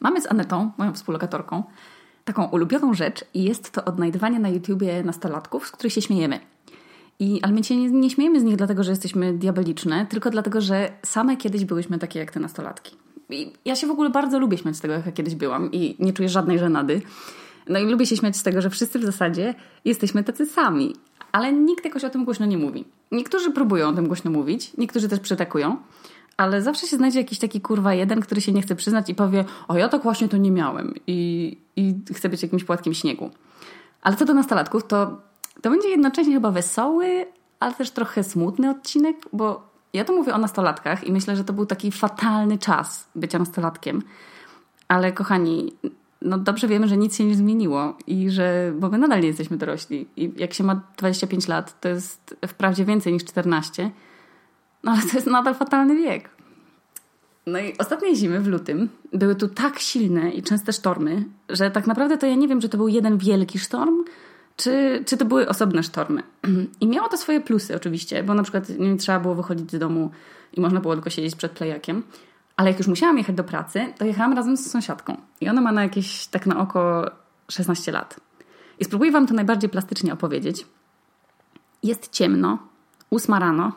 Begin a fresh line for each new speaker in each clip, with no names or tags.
Mamy z Anetą, moją współlokatorką, taką ulubioną rzecz i jest to odnajdywanie na YouTubie nastolatków, z których się śmiejemy. I, ale my się nie, nie śmiejemy z nich dlatego, że jesteśmy diaboliczne, tylko dlatego, że same kiedyś byłyśmy takie jak te nastolatki. I ja się w ogóle bardzo lubię śmiać z tego, jak ja kiedyś byłam i nie czuję żadnej żenady. No i lubię się śmiać z tego, że wszyscy w zasadzie jesteśmy tacy sami, ale nikt jakoś o tym głośno nie mówi. Niektórzy próbują o tym głośno mówić, niektórzy też przytakują, ale zawsze się znajdzie jakiś taki kurwa jeden, który się nie chce przyznać i powie, o ja tak właśnie to nie miałem i, i być jakimś płatkiem śniegu. Ale co do nastolatków, to, to będzie jednocześnie chyba wesoły, ale też trochę smutny odcinek, bo ja tu mówię o nastolatkach i myślę, że to był taki fatalny czas bycia nastolatkiem. Ale kochani, no dobrze wiemy, że nic się nie zmieniło i że, bo my nadal nie jesteśmy dorośli. I jak się ma 25 lat, to jest wprawdzie więcej niż 14, no ale to jest nadal fatalny wiek. No i ostatnie zimy w lutym były tu tak silne i częste sztormy, że tak naprawdę to ja nie wiem, czy to był jeden wielki sztorm, czy, czy to były osobne sztormy. I miało to swoje plusy oczywiście, bo na przykład nie trzeba było wychodzić z domu i można było tylko siedzieć przed plejakiem. Ale jak już musiałam jechać do pracy, to jechałam razem z sąsiadką. I ona ma na jakieś, tak na oko, 16 lat. I spróbuję Wam to najbardziej plastycznie opowiedzieć. Jest ciemno, ósma rano,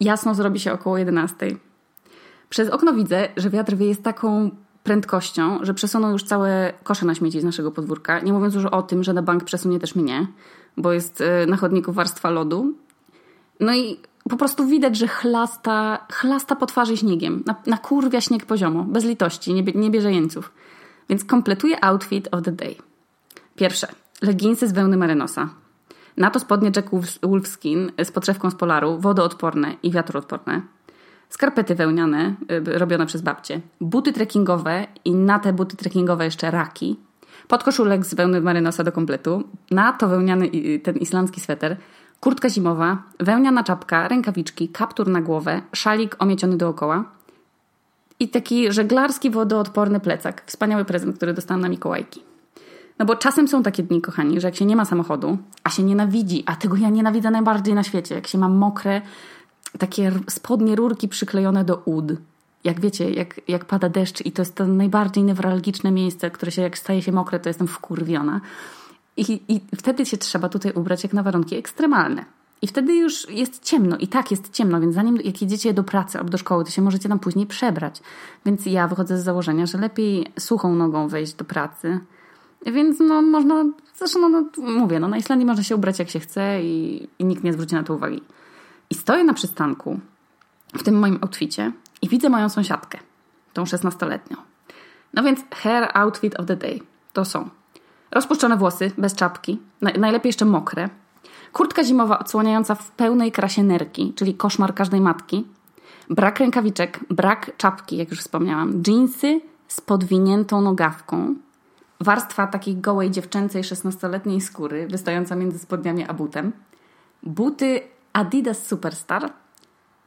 jasno zrobi się około 11. Przez okno widzę, że wiatr wieje z taką prędkością, że przesunął już całe kosze na śmieci z naszego podwórka. Nie mówiąc już o tym, że na bank przesunie też mnie, bo jest e, na chodniku warstwa lodu. No i po prostu widać, że chlasta, chlasta po twarzy śniegiem. Na, na kurwia śnieg poziomo, bez litości, nie, nie bierze jeńców. Więc kompletuje outfit of the day. Pierwsze, leginsy z wełny marynosa. Na to spodnie Jack Wolfskin z podszewką z polaru, wodoodporne i wiatroodporne. Skarpety wełniane, y, robione przez babcie. Buty trekkingowe i na te buty trekkingowe jeszcze raki. Podkoszulek z wełny marynosa do kompletu. Na to wełniany ten islandzki sweter kurtka zimowa, wełniana czapka, rękawiczki, kaptur na głowę, szalik omieciony dookoła i taki żeglarski wodoodporny plecak. Wspaniały prezent, który dostałam na Mikołajki. No bo czasem są takie dni, kochani, że jak się nie ma samochodu, a się nienawidzi, a tego ja nienawidzę najbardziej na świecie, jak się ma mokre, takie spodnie rurki przyklejone do ud. Jak wiecie, jak, jak pada deszcz i to jest to najbardziej newralgiczne miejsce, które się jak staje się mokre, to jestem wkurwiona. I, I wtedy się trzeba tutaj ubrać jak na warunki ekstremalne. I wtedy już jest ciemno, i tak jest ciemno, więc zanim jak jedziecie do pracy albo do szkoły, to się możecie tam później przebrać. Więc ja wychodzę z założenia, że lepiej suchą nogą wejść do pracy. Więc no można, zresztą no, no, mówię, no na Islandii można się ubrać jak się chce i, i nikt nie zwróci na to uwagi. I stoję na przystanku w tym moim outficie i widzę moją sąsiadkę, tą szesnastoletnią. No więc hair outfit of the day to są Rozpuszczone włosy, bez czapki, najlepiej jeszcze mokre. Kurtka zimowa odsłaniająca w pełnej krasie nerki, czyli koszmar każdej matki. Brak rękawiczek, brak czapki, jak już wspomniałam. Jeansy z podwiniętą nogawką. Warstwa takiej gołej dziewczęcej 16-letniej skóry, wystająca między spodniami a butem. Buty Adidas Superstar.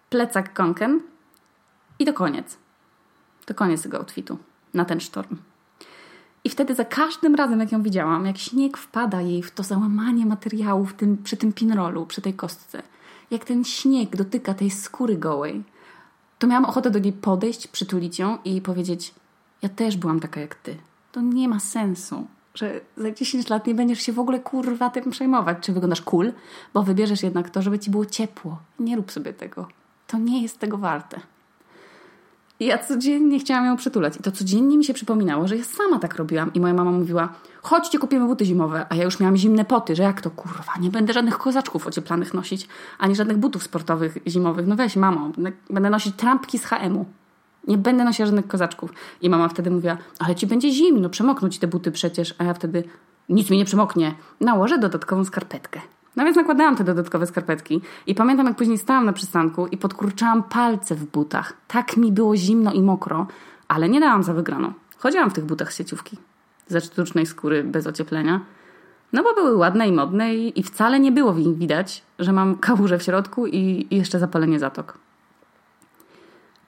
Plecak Konken. I to koniec. To koniec tego outfitu na ten sztorm. I wtedy za każdym razem, jak ją widziałam, jak śnieg wpada jej w to załamanie materiału w tym, przy tym pinrolu, przy tej kostce, jak ten śnieg dotyka tej skóry gołej, to miałam ochotę do niej podejść, przytulić ją i powiedzieć: Ja też byłam taka jak ty. To nie ma sensu, że za 10 lat nie będziesz się w ogóle kurwa tym przejmować, czy wyglądasz cool, bo wybierzesz jednak to, żeby ci było ciepło. Nie rób sobie tego. To nie jest tego warte. I ja codziennie chciałam ją przytulać. I to codziennie mi się przypominało, że ja sama tak robiłam. I moja mama mówiła, chodźcie, kupimy buty zimowe. A ja już miałam zimne poty, że jak to kurwa, nie będę żadnych kozaczków ocieplanych nosić, ani żadnych butów sportowych zimowych. No weź, mamo, będę nosić trampki z HM-u. Nie będę nosiła żadnych kozaczków. I mama wtedy mówiła, ale ci będzie zimno, przemokną ci te buty przecież. A ja wtedy, nic mi nie przemoknie. Nałożę dodatkową skarpetkę. No więc nakładałam te dodatkowe skarpetki i pamiętam, jak później stałam na przystanku i podkurczałam palce w butach. Tak mi było zimno i mokro, ale nie dałam za wygraną. Chodziłam w tych butach sieciówki ze sztucznej skóry bez ocieplenia. No bo były ładne i modne i, wcale nie było w nich widać, że mam kałużę w środku i jeszcze zapalenie zatok.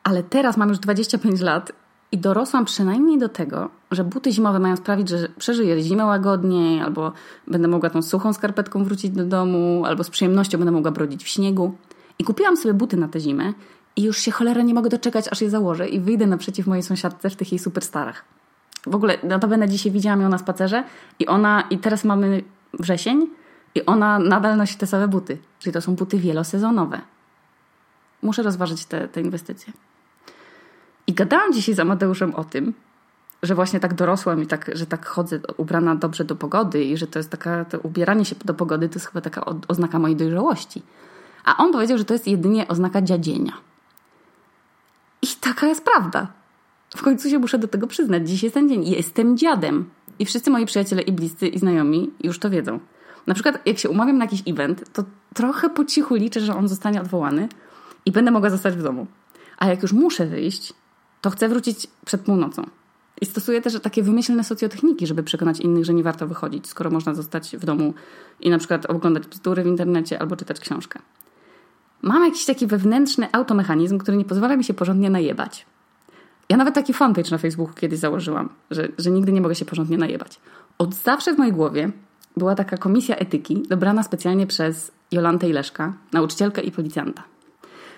Ale teraz mam już 25 lat i dorosłam przynajmniej do tego, że buty zimowe mają sprawić, że przeżyję zimę łagodniej, albo będę mogła tą suchą skarpetką wrócić do domu, albo z przyjemnością będę mogła brodzić w śniegu. I kupiłam sobie buty na tę zimę i już się cholera nie mogę doczekać, aż je założę i wyjdę naprzeciw mojej sąsiadce w tych jej superstarach. W ogóle, notabene dzisiaj widziałam ją na spacerze i ona, i teraz mamy wrzesień i ona nadal nosi te same buty. Czyli to są buty wielosezonowe. Muszę rozważyć te, te inwestycje. I gadałam dzisiaj z Amadeuszem o tym, że właśnie tak dorosłam i tak, że tak chodzę ubrana dobrze do pogody i że to jest taka, to ubieranie się do pogody to jest chyba taka oznaka mojej dojrzałości. A on powiedział, że to jest jedynie oznaka dziadzienia. I taka jest prawda. W końcu się muszę do tego przyznać. Dziś jest ten dzień. Jestem dziadem. I wszyscy moi przyjaciele i bliscy i znajomi już to wiedzą. Na przykład jak się umawiam na jakiś event, to trochę po cichu liczę, że on zostanie odwołany i będę mogła zostać w domu. A jak już muszę wyjść, to chcę wrócić przed północą. I stosuję też takie wymyślne socjotechniki, żeby przekonać innych, że nie warto wychodzić, skoro można zostać w domu i na przykład oglądać bzdury w internecie albo czytać książkę. Mam jakiś taki wewnętrzny automechanizm, który nie pozwala mi się porządnie najebać. Ja nawet taki fanpage na Facebooku kiedyś założyłam, że, że nigdy nie mogę się porządnie najebać. Od zawsze w mojej głowie była taka komisja etyki, dobrana specjalnie przez Jolantę Ileszka, nauczycielkę i policjanta.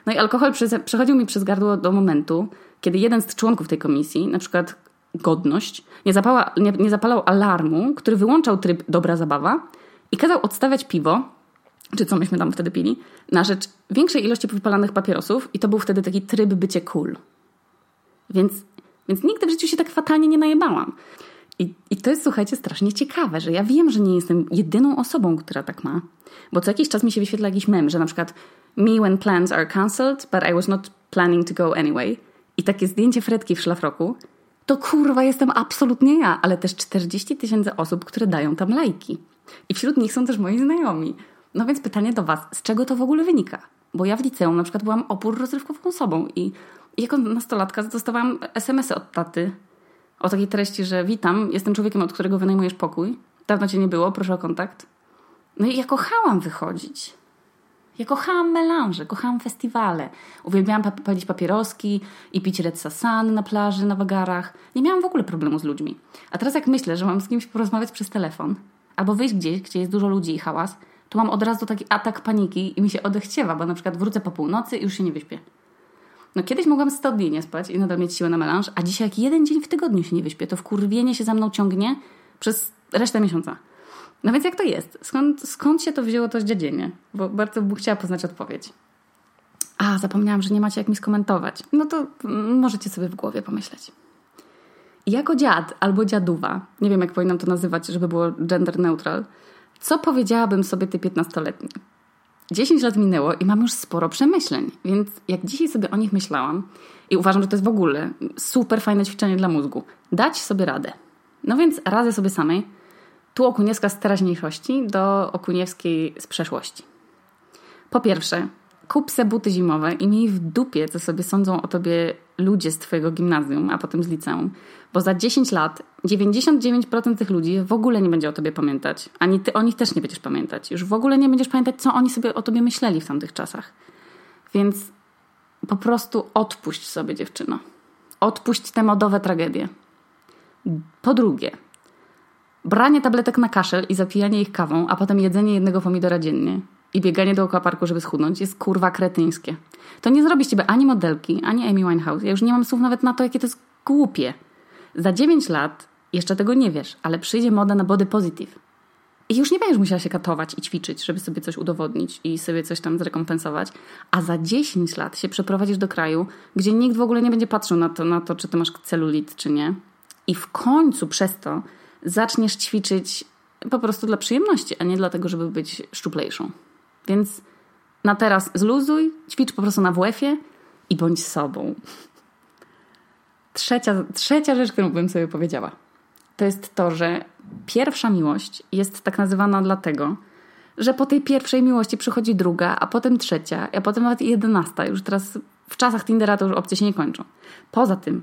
No i alkohol przechodził mi przez gardło do momentu, kiedy jeden z członków tej komisji, na przykład godność, nie, zapała, nie, nie zapalał alarmu, który wyłączał tryb dobra zabawa i kazał odstawiać piwo, czy co myśmy tam wtedy pili, na rzecz większej ilości wypalanych papierosów i to był wtedy taki tryb bycie cool. Więc, więc nigdy w życiu się tak fatalnie nie najebałam. I, I to jest, słuchajcie, strasznie ciekawe, że ja wiem, że nie jestem jedyną osobą, która tak ma. Bo co jakiś czas mi się wyświetla jakiś mem, że na przykład me when plans are cancelled, but I was not planning to go anyway. I takie zdjęcie Fredki w szlafroku. To kurwa jestem absolutnie ja, ale też 40 tysięcy osób, które dają tam lajki. I wśród nich są też moi znajomi. No więc pytanie do Was, z czego to w ogóle wynika? Bo ja w liceum na przykład byłam opór rozrywkową osobą i jako nastolatka dostawałam SMS-y od taty o takiej treści, że witam, jestem człowiekiem, od którego wynajmujesz pokój. Dawno cię nie było, proszę o kontakt. No i ja kochałam wychodzić. Ja kochałam melanże, kochałam festiwale. Uwielbiałam palić papieroski i pić red sasan na plaży, na wagarach. Nie miałam w ogóle problemu z ludźmi. A teraz jak myślę, że mam z kimś porozmawiać przez telefon albo wyjść gdzieś, gdzie jest dużo ludzi i hałas, to mam od razu taki atak paniki i mi się odechciewa, bo na przykład wrócę po północy i już się nie wyśpię. No kiedyś mogłam 100 dni nie spać i nadal mieć siłę na melanż, a dzisiaj jak jeden dzień w tygodniu się nie wyśpię, to wkurwienie się za mną ciągnie przez resztę miesiąca. No więc jak to jest? Skąd, skąd się to wzięło to zdziadzienie? Bo bardzo bym chciała poznać odpowiedź. A, zapomniałam, że nie macie jak mi skomentować. No to możecie sobie w głowie pomyśleć. Jako dziad albo dziaduwa, nie wiem jak powinnam to nazywać, żeby było gender neutral, co powiedziałabym sobie ty 15-letni? 10 lat minęło i mam już sporo przemyśleń, więc jak dzisiaj sobie o nich myślałam i uważam, że to jest w ogóle super fajne ćwiczenie dla mózgu, dać sobie radę. No więc radzę sobie samej. Tu Okuniewska z teraźniejszości do Okuniewskiej z przeszłości. Po pierwsze, kup se buty zimowe i miej w dupie, co sobie sądzą o tobie ludzie z twojego gimnazjum, a potem z liceum. Bo za 10 lat 99% tych ludzi w ogóle nie będzie o tobie pamiętać. Ani ty o nich też nie będziesz pamiętać. Już w ogóle nie będziesz pamiętać, co oni sobie o tobie myśleli w tamtych czasach. Więc po prostu odpuść sobie, dziewczyno. Odpuść te modowe tragedie. Po drugie, branie tabletek na kaszel i zapijanie ich kawą, a potem jedzenie jednego pomidora dziennie i bieganie dookoła parku, żeby schudnąć, jest kurwa kretyńskie. To nie zrobi z ciebie ani modelki, ani Amy Winehouse. Ja już nie mam słów nawet na to, jakie to jest głupie. Za 9 lat jeszcze tego nie wiesz, ale przyjdzie moda na body positive. I już nie będziesz musiała się katować i ćwiczyć, żeby sobie coś udowodnić i sobie coś tam zrekompensować. A za 10 lat się przeprowadzisz do kraju, gdzie nikt w ogóle nie będzie patrzył na to, na to czy ty masz celulit, czy nie. I w końcu przez to zaczniesz ćwiczyć po prostu dla przyjemności, a nie dlatego, żeby być szczuplejszą. Więc na teraz zluzuj, ćwicz po prostu na WF-ie i bądź sobą. Trzecia, trzecia rzecz, którą bym sobie powiedziała, to jest to, że pierwsza miłość jest tak nazywana dlatego, że po tej pierwszej miłości przychodzi druga, a potem trzecia, a potem nawet jedenasta. Już teraz w czasach Tindera to już opcje się nie kończą. Poza tym,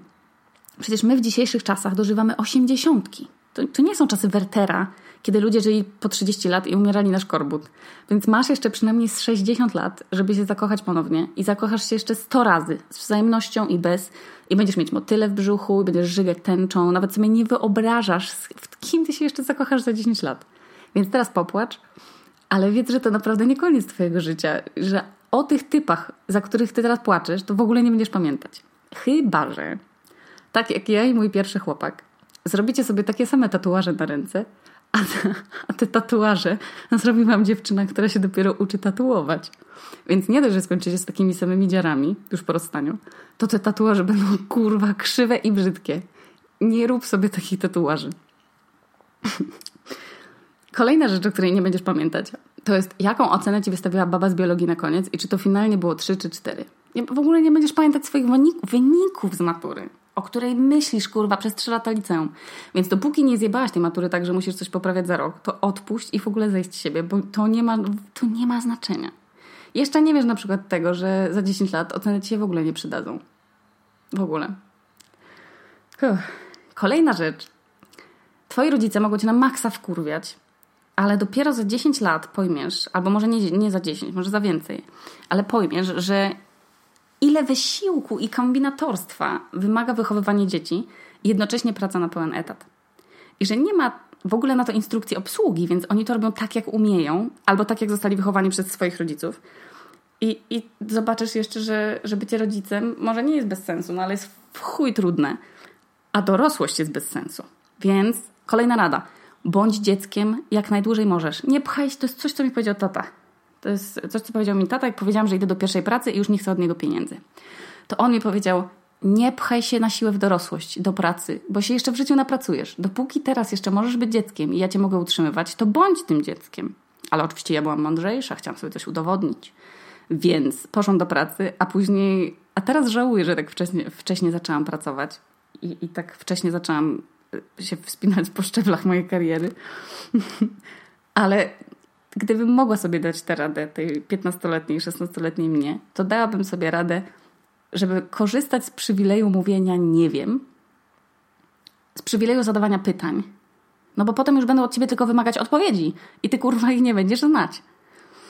przecież my w dzisiejszych czasach dożywamy osiemdziesiątki. To, to nie są czasy Wertera, kiedy ludzie żyli po 30 lat i umierali na szkorbut. Więc masz jeszcze przynajmniej z 60 lat, żeby się zakochać ponownie i zakochasz się jeszcze 100 razy z wzajemnością i bez i będziesz mieć motyle w brzuchu i będziesz żygać tęczą. Nawet sobie nie wyobrażasz, w kim ty się jeszcze zakochasz za 10 lat. Więc teraz popłacz, ale wiedz, że to naprawdę nie koniec twojego życia, że o tych typach, za których ty teraz płaczesz, to w ogóle nie będziesz pamiętać. Chyba, że tak jak ja i mój pierwszy chłopak, zrobicie sobie takie same tatuaże na ręce, a te, a te tatuaże zrobi wam dziewczyna, która się dopiero uczy tatuować. Więc nie dość, że skończycie z takimi samymi dziarami już po rozstaniu, to te tatuaże będą kurwa krzywe i brzydkie. Nie rób sobie takich tatuaży. Kolejna rzecz, o której nie będziesz pamiętać, to jest jaką ocenę ci wystawiła baba z biologii na koniec i czy to finalnie było 3 czy 4. W ogóle nie będziesz pamiętać swoich wyników z matury o której myślisz, kurwa, przez trzy lata liceum. Więc dopóki nie zjebałaś tej matury tak, że musisz coś poprawiać za rok, to odpuść i w ogóle zejść z siebie, bo to nie ma, to nie ma znaczenia. Jeszcze nie wiesz na przykład tego, że za 10 lat oceny ci się w ogóle nie przydadzą. W ogóle. Uff. Kolejna rzecz. Twoi rodzice mogą cię na maksa wkurwiać, ale dopiero za 10 lat pojmiesz, albo może nie, nie za 10, może za więcej, ale pojmiesz, że ile wysiłku i kombinatorstwa wymaga wychowywanie dzieci jednocześnie praca na pełen etat. I że nie ma w ogóle na to instrukcji obsługi, więc oni to robią tak, jak umieją, albo tak, jak zostali wychowani przez swoich rodziców. I, i zobaczysz jeszcze, że, że bycie rodzicem może nie jest bez sensu, no ale jest w chuj trudne. A dorosłość jest bez sensu. Więc kolejna rada. Bądź dzieckiem jak najdłużej możesz. Nie pchaj się, to jest coś, co mi powiedział tata. To jest coś, co powiedział mi tata, jak powiedziałam, że idę do pierwszej pracy i już nie chcę od niego pieniędzy. To on mi powiedział, nie pchaj się na siłę w dorosłość, do pracy, bo się jeszcze w życiu napracujesz. Dopóki teraz jeszcze możesz być dzieckiem i ja cię mogę utrzymywać, to bądź tym dzieckiem. Ale oczywiście ja byłam mądrzejsza, chciałam sobie coś udowodnić. Więc poszłam do pracy, a później, a teraz żałuję, że tak wcześnie, wcześnie zaczęłam pracować i, i tak wcześnie zaczęłam się wspinać po szczeblach mojej kariery. Ale gdybym mogła sobie dać tę radę tej 15-letniej, 16-letniej mnie, to dałabym sobie radę, żeby korzystać z przywileju mówienia nie wiem, z przywileju zadawania pytań. No bo potem już będą od ciebie tylko wymagać odpowiedzi i ty kurwa ich nie będziesz znać.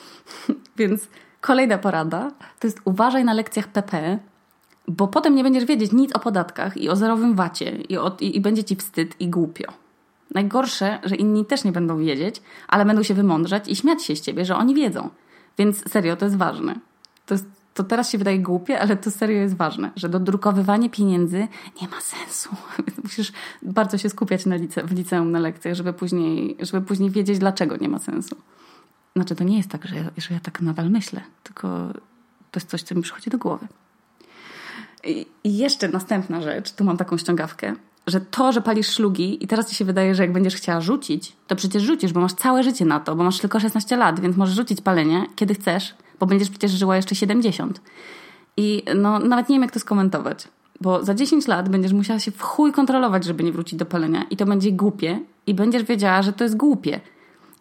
Więc kolejna porada to jest uważaj na lekcjach PP, bo potem nie będziesz wiedzieć nic o podatkach i o zerowym wacie i, i, i będzie ci wstyd i głupio. Najgorsze, że inni też nie będą wiedzieć, ale będą się wymądrzać i śmiać się z ciebie, że oni wiedzą. Więc serio, to jest ważne. To, jest, to teraz się wydaje głupie, ale to serio jest ważne, że dodrukowywanie pieniędzy nie ma sensu. Musisz bardzo się skupiać na lice, w liceum na lekcjach, żeby później, żeby później wiedzieć, dlaczego nie ma sensu. Znaczy, to nie jest tak, że ja, że ja tak nadal myślę, tylko to jest coś, co mi przychodzi do głowy. I, jeszcze następna rzecz, tu mam taką ściągawkę że to, że palisz szlugi i teraz ci się wydaje, że jak będziesz chciała rzucić, to przecież rzucisz, bo masz całe życie na to, bo masz tylko 16 lat, więc możesz rzucić palenie, kiedy chcesz, bo będziesz przecież żyła jeszcze 70. I no, nawet nie wiem, jak to skomentować, bo za 10 lat będziesz musiała się w chuj kontrolować, żeby nie wrócić do palenia i to będzie głupie i będziesz wiedziała, że to jest głupie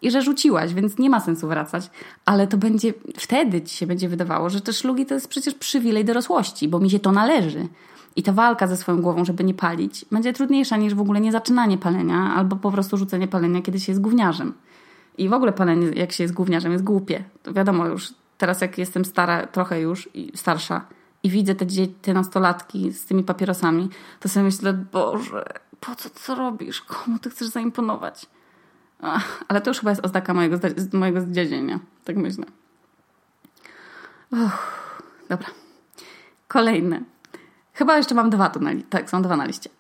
i że rzuciłaś, więc nie ma sensu wracać, ale to będzie, wtedy ci się będzie wydawało, że te szlugi to jest przecież przywilej dorosłości, bo mi się to należy. I ta walka ze swoją głową, żeby nie palić, będzie trudniejsza niż w ogóle nie zaczynanie palenia albo po prostu rzucenie palenia, kiedy się jest gówniarzem. I w ogóle palenie, jak się jest gówniarzem, jest głupie. To wiadomo już, teraz jak jestem stara, trochę już i starsza i widzę te, te nastolatki z tymi papierosami, to sobie myślę, Boże, po co co robisz? Komu ty chcesz zaimponować? Ach, ale to już chyba jest oznaka mojego, mojego zdziadzienia. Tak myślę. Uff, dobra. Kolejne. Chyba jeszcze mam dwa tu na liście. Tak, są dwa na liście.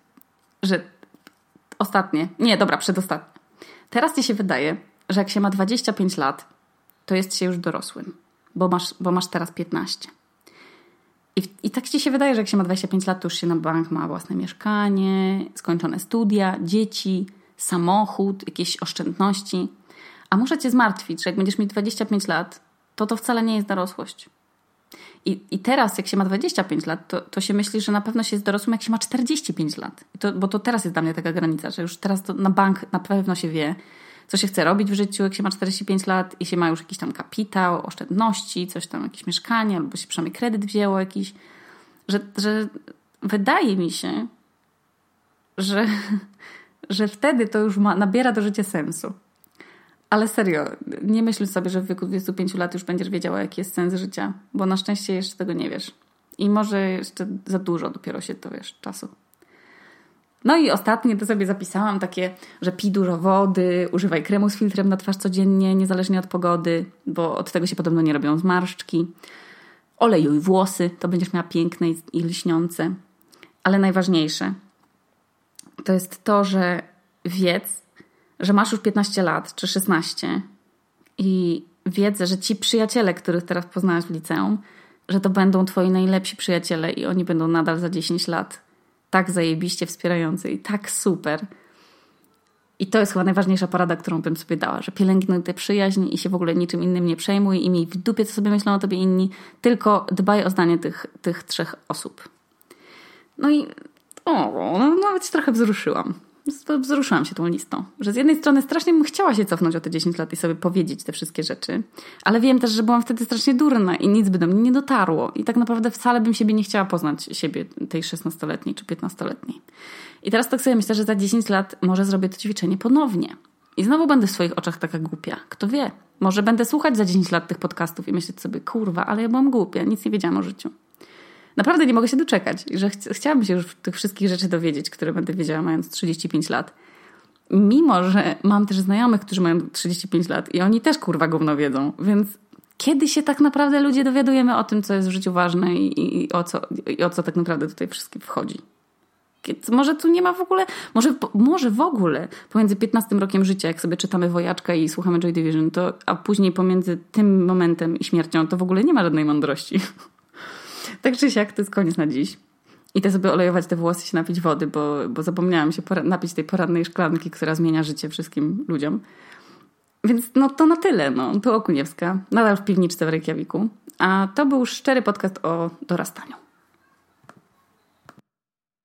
Że ostatnie. Nie, dobra, przedostatnie. Teraz ci się wydaje, że jak się ma 25 lat, to jest się już dorosłym, bo masz, bo masz teraz 15. I, I tak ci się wydaje, że jak się ma 25 lat, to już się na bank ma własne mieszkanie, skończone studia, dzieci, samochód, jakieś oszczędności. A muszę cię zmartwić, że jak będziesz mieć 25 lat, to to wcale nie jest dorosłość. I, I teraz, jak się ma 25 lat, to, to się myśli, że na pewno się jest dorosłym, jak się ma 45 lat. To, bo to teraz jest dla mnie taka granica, że już teraz to na bank na pewno się wie, co się chce robić w życiu, jak się ma 45 lat i się ma już jakiś tam kapitał, oszczędności, coś tam, jakieś mieszkanie, albo się przynajmniej kredyt wzięło jakiś. Że, że wydaje mi się, że, że wtedy to już ma, nabiera do życia sensu. Ale serio, nie myśl sobie, że w wieku 25 lat już będziesz wiedziała, jaki jest sens życia, bo na szczęście jeszcze tego nie wiesz. I może jeszcze za dużo dopiero się to wiesz czasu. No i ostatnie to sobie zapisałam takie, że pij dużo wody, używaj kremu z filtrem na twarz codziennie, niezależnie od pogody, bo od tego się podobno nie robią zmarszczki. Olejuj włosy, to będziesz miała piękne i lśniące. Ale najważniejsze to jest to, że wiedz, że masz już 15 lat czy 16 i wiedz, że ci przyjaciele, których teraz poznałaś w liceum, że to będą twoi najlepsi przyjaciele i oni będą nadal za 10 lat tak zajebiście wspierający i tak super. I to jest chyba najważniejsza porada, którą bym sobie dała, że pielęgnuj tę przyjaźń i się w ogóle niczym innym nie przejmuj i miej w dupie, co sobie myślą o tobie inni, tylko dbaj o zdanie tych, tych trzech osób. No i o, no, nawet się trochę wzruszyłam wzruszyłam się tą listą. Że z jednej strony strasznie bym chciała się cofnąć o te 10 lat i sobie powiedzieć te wszystkie rzeczy, ale wiem też, że byłam wtedy strasznie durna i nic by do mnie nie dotarło. I tak naprawdę wcale bym siebie nie chciała poznać, siebie tej 16-letniej czy 15-letniej. I teraz tak sobie myślę, że za 10 lat może zrobię to ćwiczenie ponownie. I znowu będę w swoich oczach taka głupia. Kto wie? Może będę słuchać za 10 lat tych podcastów i myśleć sobie, kurwa, ale ja byłam głupia, nic nie wiedziałam o życiu. Naprawdę nie mogę się doczekać, że ch chciałabym się już tych wszystkich rzeczy dowiedzieć, które będę wiedziała mając 35 lat. Mimo, że mam też znajomych, którzy mają 35 lat i oni też kurwa gówno wiedzą, więc kiedy się tak naprawdę ludzie dowiadujemy o tym, co jest w życiu ważne i, i, o, co, i o co tak naprawdę tutaj wszystkim wchodzi? Może tu nie ma w ogóle, może, może w ogóle pomiędzy 15 rokiem życia, jak sobie czytamy Wojaczka i słuchamy Joy Division, to, a później pomiędzy tym momentem i śmiercią, to w ogóle nie ma żadnej mądrości. Tak czy siak, to jest koniec na dziś. Idę sobie olejować te włosy, się napić wody, bo, bo zapomniałam się napić tej poradnej szklanki, która zmienia życie wszystkim ludziom. Więc no to na tyle. No. To Okuniewska, nadal w piwniczce w Reykjaviku. A to był szczery podcast o dorastaniu.